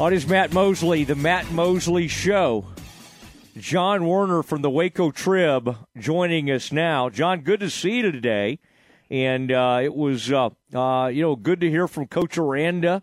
On his Matt Mosley, the Matt Mosley Show. John Werner from the Waco Trib joining us now. John, good to see you today. And uh, it was, uh, uh, you know, good to hear from Coach Aranda.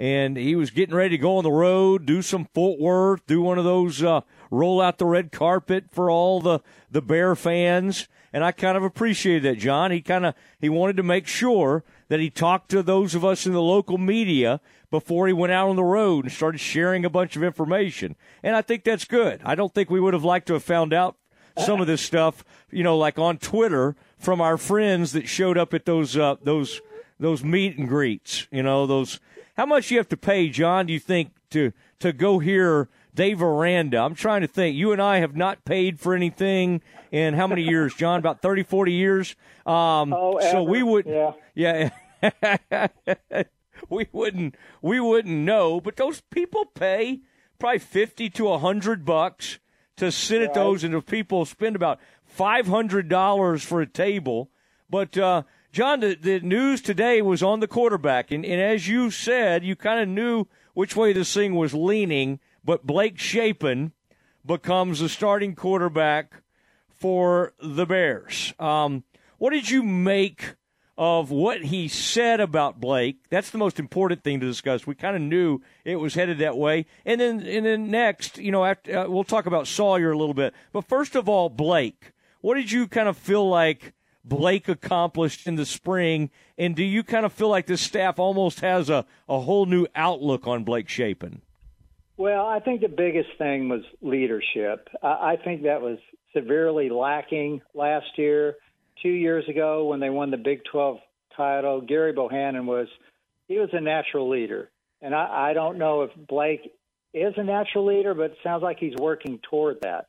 And he was getting ready to go on the road, do some footwork, do one of those uh, roll out the red carpet for all the, the Bear fans. And I kind of appreciated that, John. He kind of he wanted to make sure that he talked to those of us in the local media before he went out on the road and started sharing a bunch of information. And I think that's good. I don't think we would have liked to have found out some of this stuff, you know, like on Twitter from our friends that showed up at those uh, those those meet and greets. You know, those. How much you have to pay, John? Do you think to to go hear Dave Aranda? I'm trying to think. You and I have not paid for anything in how many years, John? About 30, 40 years. Um, oh, so we would, yeah, yeah. we wouldn't we wouldn't know, but those people pay probably fifty to a hundred bucks to sit right. at those, and if people spend about five hundred dollars for a table. But uh, John, the, the news today was on the quarterback, and, and as you said, you kind of knew which way this thing was leaning. But Blake Shapen becomes the starting quarterback for the Bears. Um, what did you make of what he said about Blake. That's the most important thing to discuss. We kind of knew it was headed that way. And then, and then next, you know, after, uh, we'll talk about Sawyer a little bit. But first of all, Blake, what did you kind of feel like Blake accomplished in the spring? And do you kind of feel like this staff almost has a, a whole new outlook on Blake Shapen? Well, I think the biggest thing was leadership. I, I think that was severely lacking last year two years ago when they won the Big 12 title, Gerry Bohannon was he was a natural leader, and I, I don't know if Blake is a natural leader, but it sounds like he's working toward that.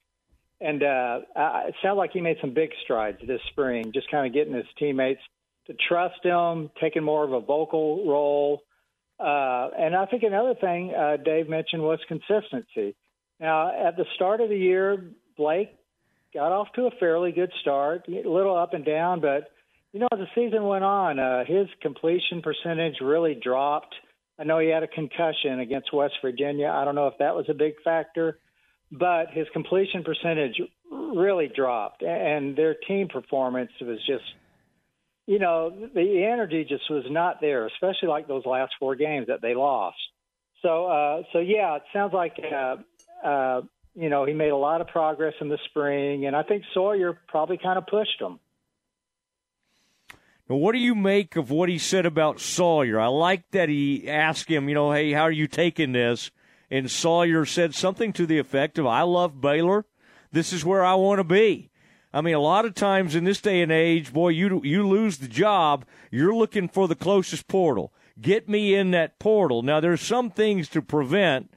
And uh, it sounds like he made some big strides this spring, just kind of getting his teammates to trust him, taking more of a vocal role. Uh, and I think another thing uh, Dave mentioned was consistency. Now, at the start of the year, Blake got off to a fairly good start, a little up and down, but you know, as the season went on, uh, his completion percentage really dropped. I know he had a concussion against West Virginia. I don't know if that was a big factor, but his completion percentage really dropped, and their team performance was just, you know, the energy just was not there, especially like those last four games that they lost. So, uh, so yeah, it sounds like uh, uh, you know, he made a lot of progress in the spring, and I think Sawyer probably kind of pushed him. Now, what do you make of what he said about Sawyer? I like that he asked him, you know, hey, how are you taking this? And Sawyer said something to the effect of, I love Baylor. This is where I want to be. I mean, a lot of times in this day and age, boy, you you lose the job, you're looking for the closest portal. Get me in that portal. Now, there's some things to prevent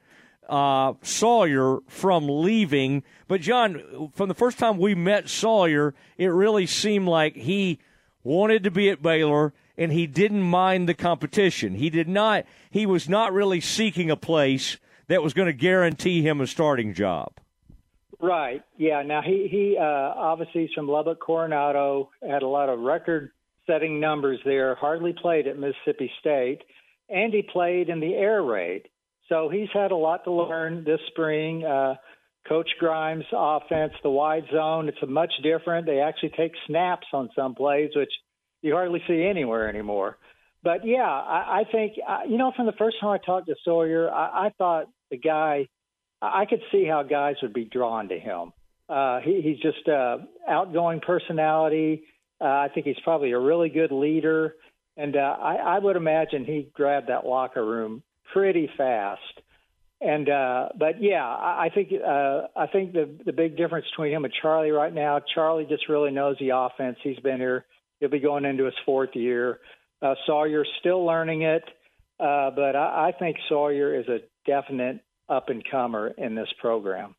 uh, Sawyer from leaving. But, John, from the first time we met Sawyer, it really seemed like he wanted to be at Baylor and he didn't mind the competition. He did not, he was not really seeking a place that was going to guarantee him a starting job. Right. Yeah. Now he he uh, obviously he's from Lubbock Coronado. Had a lot of record-setting numbers there. Hardly played at Mississippi State, and he played in the air raid. So he's had a lot to learn this spring. Uh, Coach Grimes' offense, the wide zone, it's much different. They actually take snaps on some plays, which you hardly see anywhere anymore. But yeah, I, I think uh, you know from the first time I talked to Sawyer, I, I thought the guy, I could see how guys would be drawn to him. Uh, he, he's just a outgoing personality. Uh, I think he's probably a really good leader, and uh, I, I would imagine he grabbed that locker room pretty fast. And uh, but yeah, I, I think uh, I think the the big difference between him and Charlie right now, Charlie just really knows the offense. He's been here; he'll be going into his fourth year. Uh, Sawyer's still learning it, uh, but I, I think Sawyer is a definite up and comer in this program.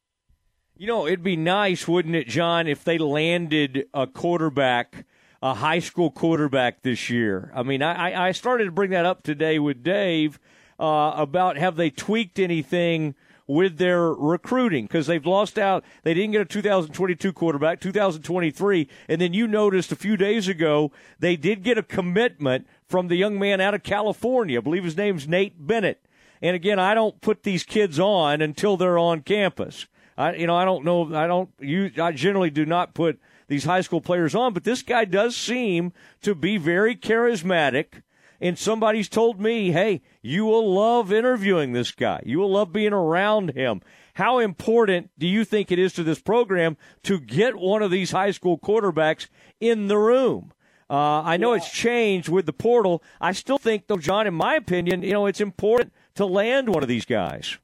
You know, it'd be nice, wouldn't it, John, if they landed a quarterback, a high school quarterback this year? I mean, I, I started to bring that up today with Dave uh, about have they tweaked anything with their recruiting because they've lost out. They didn't get a 2022 quarterback, 2023, and then you noticed a few days ago they did get a commitment from the young man out of California. I believe his name's Nate Bennett. And again, I don't put these kids on until they're on campus. I, you know, I don't know. I don't. You, I generally do not put these high school players on, but this guy does seem to be very charismatic. And somebody's told me, hey, you will love interviewing this guy. You will love being around him. How important do you think it is to this program to get one of these high school quarterbacks in the room? Uh, I know yeah. it's changed with the portal. I still think, though, John, in my opinion, you know, it's important to land one of these guys.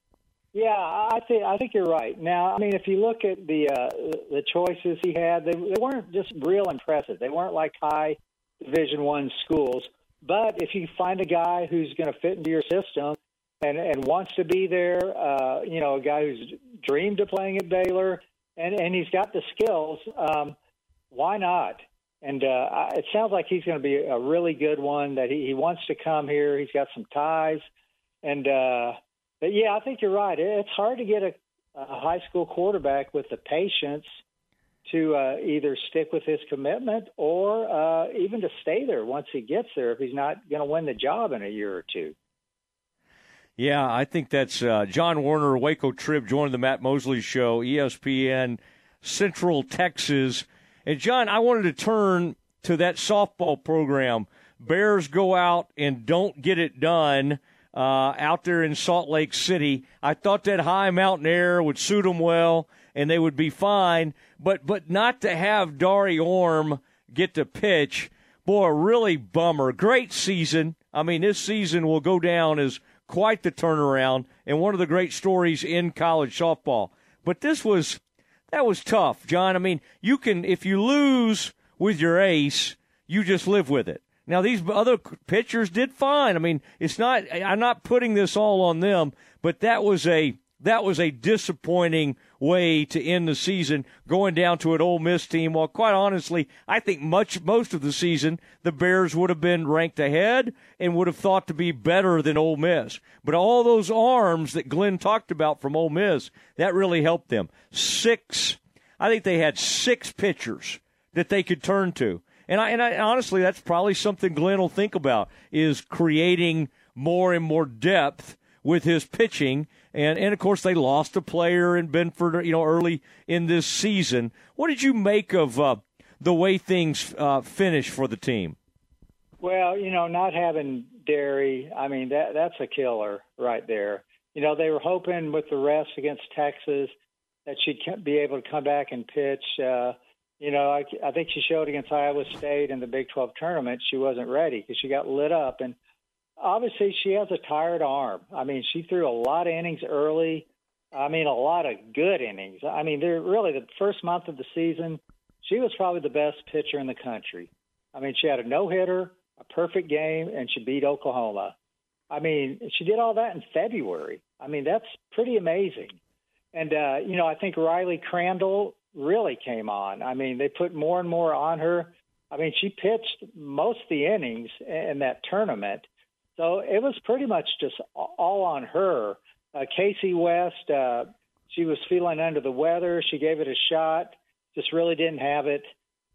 Yeah, I think I think you're right. Now, I mean, if you look at the uh, the choices he had, they, they weren't just real impressive. They weren't like high Division One schools. But if you find a guy who's going to fit into your system and and wants to be there, uh, you know, a guy who's dreamed of playing at Baylor and and he's got the skills, um, why not? And uh, it sounds like he's going to be a really good one. That he, he wants to come here. He's got some ties, and uh, but yeah, I think you're right. It's hard to get a, a high school quarterback with the patience to uh, either stick with his commitment or uh, even to stay there once he gets there if he's not going to win the job in a year or two. Yeah, I think that's uh, John Werner, Waco Trib, joined the Matt Mosley Show, ESPN, Central Texas. And John, I wanted to turn to that softball program. Bears go out and don't get it done uh, out there in Salt Lake City. I thought that high mountain air would suit them well, and they would be fine. But but not to have Dari Orme get to pitch, boy, really bummer. Great season. I mean, this season will go down as quite the turnaround and one of the great stories in college softball. But this was that was tough, John. I mean, you can if you lose with your ace, you just live with it. Now these other pitchers did fine. I mean, it's not. I'm not putting this all on them, but that was a that was a disappointing way to end the season, going down to an Ole Miss team. Well, quite honestly, I think much most of the season the Bears would have been ranked ahead and would have thought to be better than Ole Miss. But all those arms that Glenn talked about from Ole Miss that really helped them. Six, I think they had six pitchers that they could turn to. And I, and I, honestly, that's probably something Glenn will think about is creating more and more depth with his pitching. And, and of course, they lost a player in Benford, you know, early in this season. What did you make of uh, the way things uh, finished for the team? Well, you know, not having Dari, I mean, that that's a killer right there. You know, they were hoping with the rest against Texas that she'd be able to come back and pitch. Uh, you know, I, I think she showed against Iowa State in the Big 12 tournament she wasn't ready because she got lit up. And obviously, she has a tired arm. I mean, she threw a lot of innings early. I mean, a lot of good innings. I mean, they're really the first month of the season. She was probably the best pitcher in the country. I mean, she had a no hitter, a perfect game, and she beat Oklahoma. I mean, she did all that in February. I mean, that's pretty amazing. And uh, you know, I think Riley Crandall really came on. I mean, they put more and more on her. I mean, she pitched most of the innings in that tournament. So it was pretty much just all on her. Uh, Casey West, uh, she was feeling under the weather. She gave it a shot, just really didn't have it.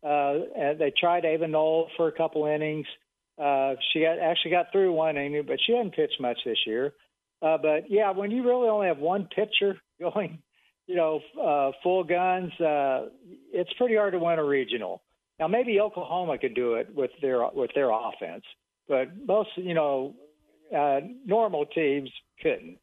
Uh, they tried Ava Knoll for a couple innings. Uh, she got, actually got through one inning, but she hadn't pitched much this year. Uh, but yeah, when you really only have one pitcher going you know, uh, full guns, uh, it's pretty hard to win a regional. Now, maybe Oklahoma could do it with their with their offense, but most, you know, uh, normal teams couldn't.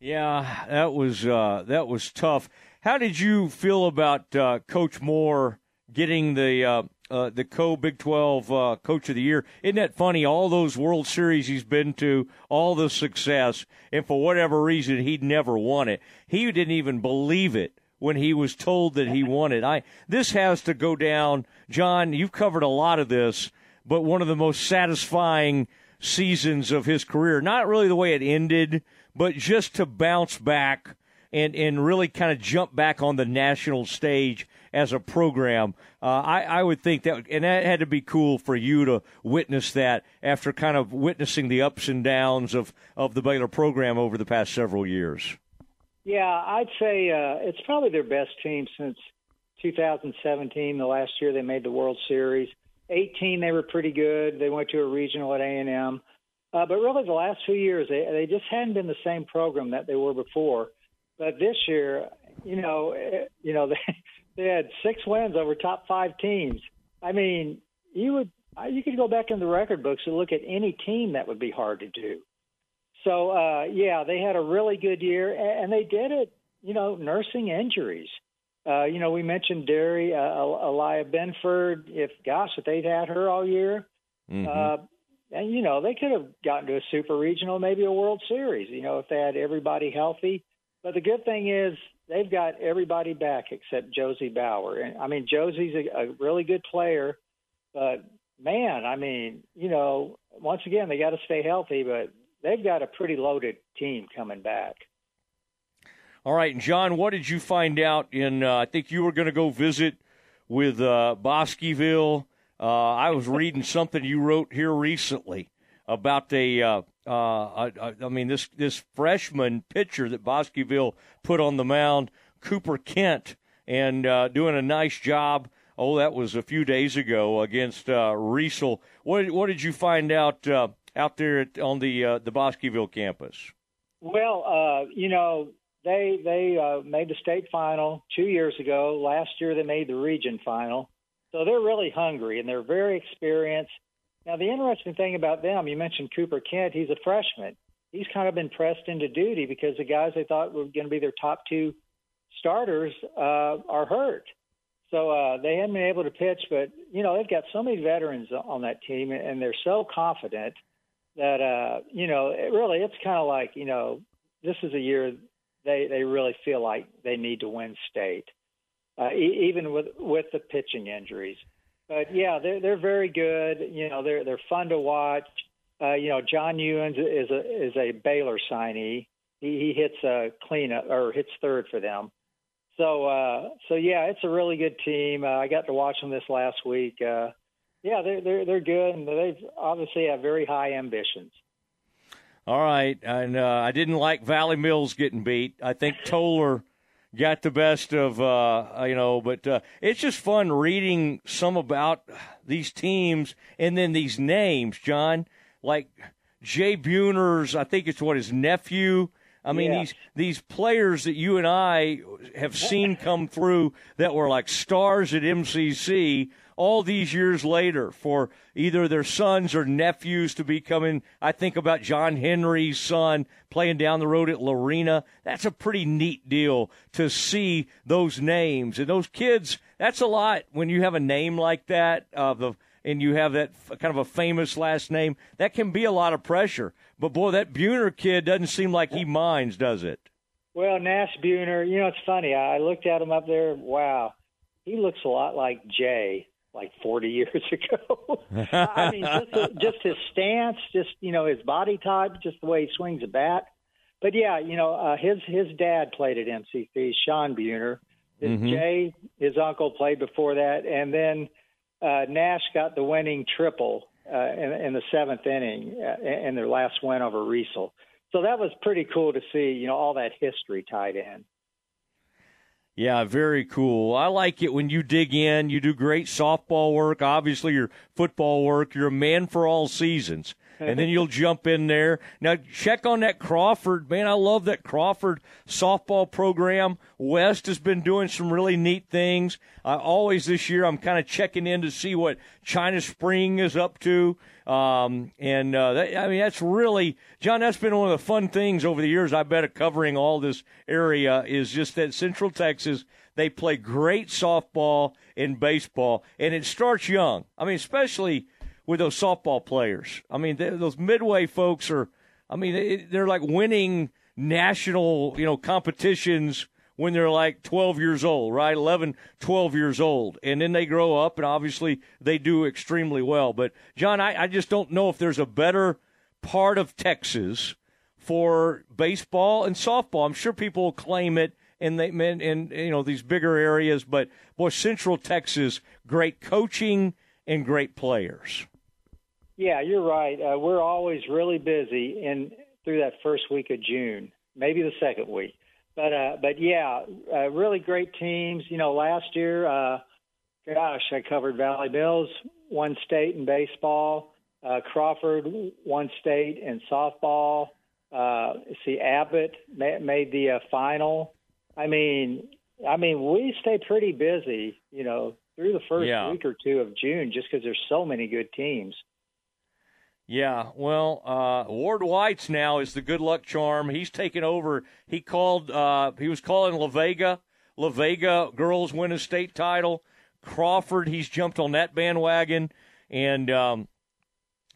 Yeah, that was uh, that was tough. How did you feel about uh, Coach Moore getting the uh, uh, the co Big 12 uh, Coach of the Year. Isn't that funny? All those World Series he's been to, all the success, and for whatever reason, he'd never won it. He didn't even believe it when he was told that he won it. I this has to go down. John, you've covered a lot of this, but one of the most satisfying seasons of his career. Not really the way it ended, but just to bounce back and and really kind of jump back on the national stage as a program. Uh, I, I would think that, and that had to be cool for you to witness that after kind of witnessing the ups and downs of, of the Baylor program over the past several years. Yeah, I'd say uh, it's probably their best team since 2017, the last year they made the World Series. 18, they were pretty good. They went to a regional at A&M. Uh, but really, the last few years, they they just hadn't been the same program that they were before. But this year, you know, eh, you know, they they had six wins over top five teams. I mean, you would you could go back in the record books and look at any team that would be hard to do. So uh, yeah, they had a really good year, and they did it. You know, nursing injuries. Uh, you know, we mentioned Derry, uh, Elia Binford. If gosh, if they'd had her all year, mm-hmm. uh, and you know, they could have gotten to a super regional, maybe a World Series. You know, if they had everybody healthy. But the good thing is they've got everybody back except Josie Bauer. And I mean, Josie's a, a really good player, but man, I mean, you know, once again, they got to stay healthy, but they've got a pretty loaded team coming back. All right, John, what did you find out in? Uh, I think you were going to go visit with uh, Bosqueville. Uh, I was reading something you wrote here recently about a. Uh, uh, I, I mean, this this freshman pitcher that Bosqueville put on the mound, Cooper Kent, and uh, doing a nice job. Oh, that was a few days ago against uh, Riesel. What what did you find out uh, out there on the uh, the Bosqueville campus? Well, you know, they they uh, made the state final two years ago. Last year they made the region final, so they're really hungry and they're very experienced. Now the interesting thing about them, you mentioned Cooper Kent. He's a freshman. He's kind of been pressed into duty because the guys they thought were going to be their top two starters uh, are hurt. So uh, they haven't been able to pitch, but you know they've got so many veterans on that team, and they're so confident that uh, you know it really it's kind of like you know this is a year they they really feel like they need to win state, uh, e- even with with the pitching injuries. But yeah, they're they're very good. You know, they're they're fun to watch. Uh, you know, John Ewens is a is a Baylor signee. He, he hits a clean or hits third for them. So uh, so yeah, it's a really good team. Uh, I got to watch them this last week. Uh, yeah, they're they're they're good, and they've obviously have very high ambitions. All right, and uh, I didn't like Valley Mills getting beat. I think Toller got the best of uh, you know, but uh, it's just fun reading some about these teams and then these names, John, like Jay Buhner's. I think it's what his nephew. I mean these these players that you and I have seen come through that were like stars at MCC all these years later for either their sons or nephews to be coming. I think about John Henry's son playing down the road at Lorena. That's a pretty neat deal to see those names and those kids. That's a lot when you have a name like that of the and you have that kind of a famous last name. That can be a lot of pressure. But boy, that Buhner kid doesn't seem like he minds, does it? Well, Nash Buhner, you know, it's funny. I looked at him up there. Wow, he looks a lot like Jay like 40 years ago. I mean, just, just his stance, just you know, his body type, just the way he swings a bat. But yeah, you know, uh, his his dad played at MCC, Sean Buhner. His mm-hmm. Jay, his uncle, played before that, and then uh, Nash got the winning triple uh, in, in the seventh inning uh, in their last win over Riesel. So that was pretty cool to see, you know, all that history tied in. Yeah, very cool. I like it when you dig in. You do great softball work. Obviously, your football work. You're a man for all seasons. And then you'll jump in there. Now, check on that Crawford. Man, I love that Crawford softball program. West has been doing some really neat things. Uh, always this year, I'm kind of checking in to see what China Spring is up to. Um, and uh, that, I mean, that's really, John, that's been one of the fun things over the years, I bet, of covering all this area is just that Central Texas, they play great softball and baseball, and it starts young. I mean, especially with those softball players. I mean, those midway folks are, I mean, they're like winning national, you know, competitions when they're like 12 years old, right? 11, 12 years old. And then they grow up, and obviously they do extremely well. But, John, I, I just don't know if there's a better part of Texas for baseball and softball. I'm sure people claim it in they in, in you know these bigger areas, but boy, Central Texas, great coaching and great players. Yeah, you're right. Uh, we're always really busy in through that first week of June, maybe the second week. But uh, but yeah, uh, really great teams. You know, last year, uh, gosh, I covered Valley Mills, one state in baseball. Uh, Crawford one state in softball. Uh, see, Abbott ma- made the uh, final. I mean, I mean, we stay pretty busy, you know, through the first Yeah. week or two of June, just because there's so many good teams. Yeah, well, uh, Ward White's now is the good luck charm. He's taken over. He called. Uh, he was calling La Vega. La Vega girls win a state title. Crawford, he's jumped on that bandwagon, and um,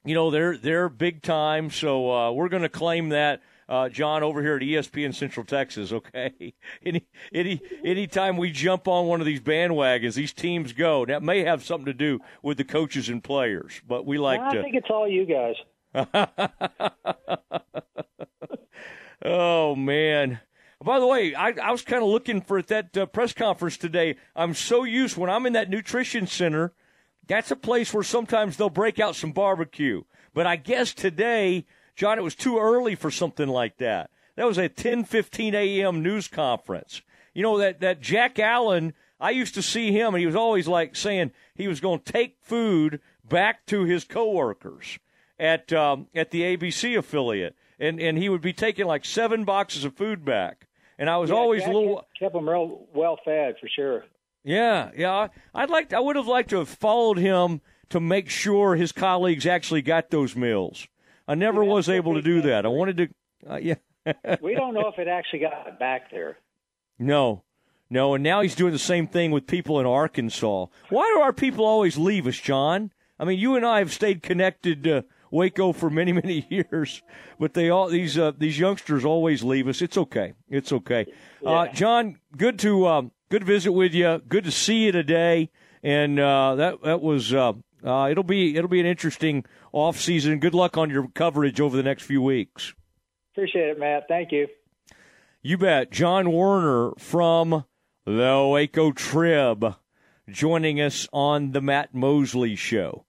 you know they're they're big time. So uh, we're going to claim that. Uh, John over here at ESPN Central Texas, okay. Any any anytime we jump on one of these bandwagons, these teams go. That may have something to do with the coaches and players, but we like I to. think it's all you guys. oh man. By the way, I, I was kind of looking for at that uh, press conference today. I'm so used when I'm in that nutrition center. That's a place where sometimes they'll break out some barbecue. But I guess today, John, it was too early for something like that. That was a 10:15 a.m. news conference. You know that that Jack Allen. I used to see him, and he was always like saying he was going to take food back to his coworkers at um, at the ABC affiliate, and and he would be taking like seven boxes of food back. And I was Yeah, always Jack a little, kept- them real well fed for sure. yeah, yeah. I'd like, I would have liked to have followed him to make sure his colleagues actually got those meals. I never Yeah, was able to do that. I wanted to, uh, yeah. We don't know if it actually got back there. No, no. And now he's doing the same thing with people in Arkansas. Why do our people always leave us, John? I mean, you and I have stayed connected to Waco for many, many years, but they all these uh, these youngsters always leave us. It's okay. It's okay. Uh, John, good to um, good to visit with you. Good to see you today. And uh, that that was uh, uh, it'll be it'll be an interesting off season. Good luck on your coverage over the next few weeks. Appreciate it, Matt. Thank you. You bet. John Werner from the Waco Trib joining us on the Matt Mosley Show.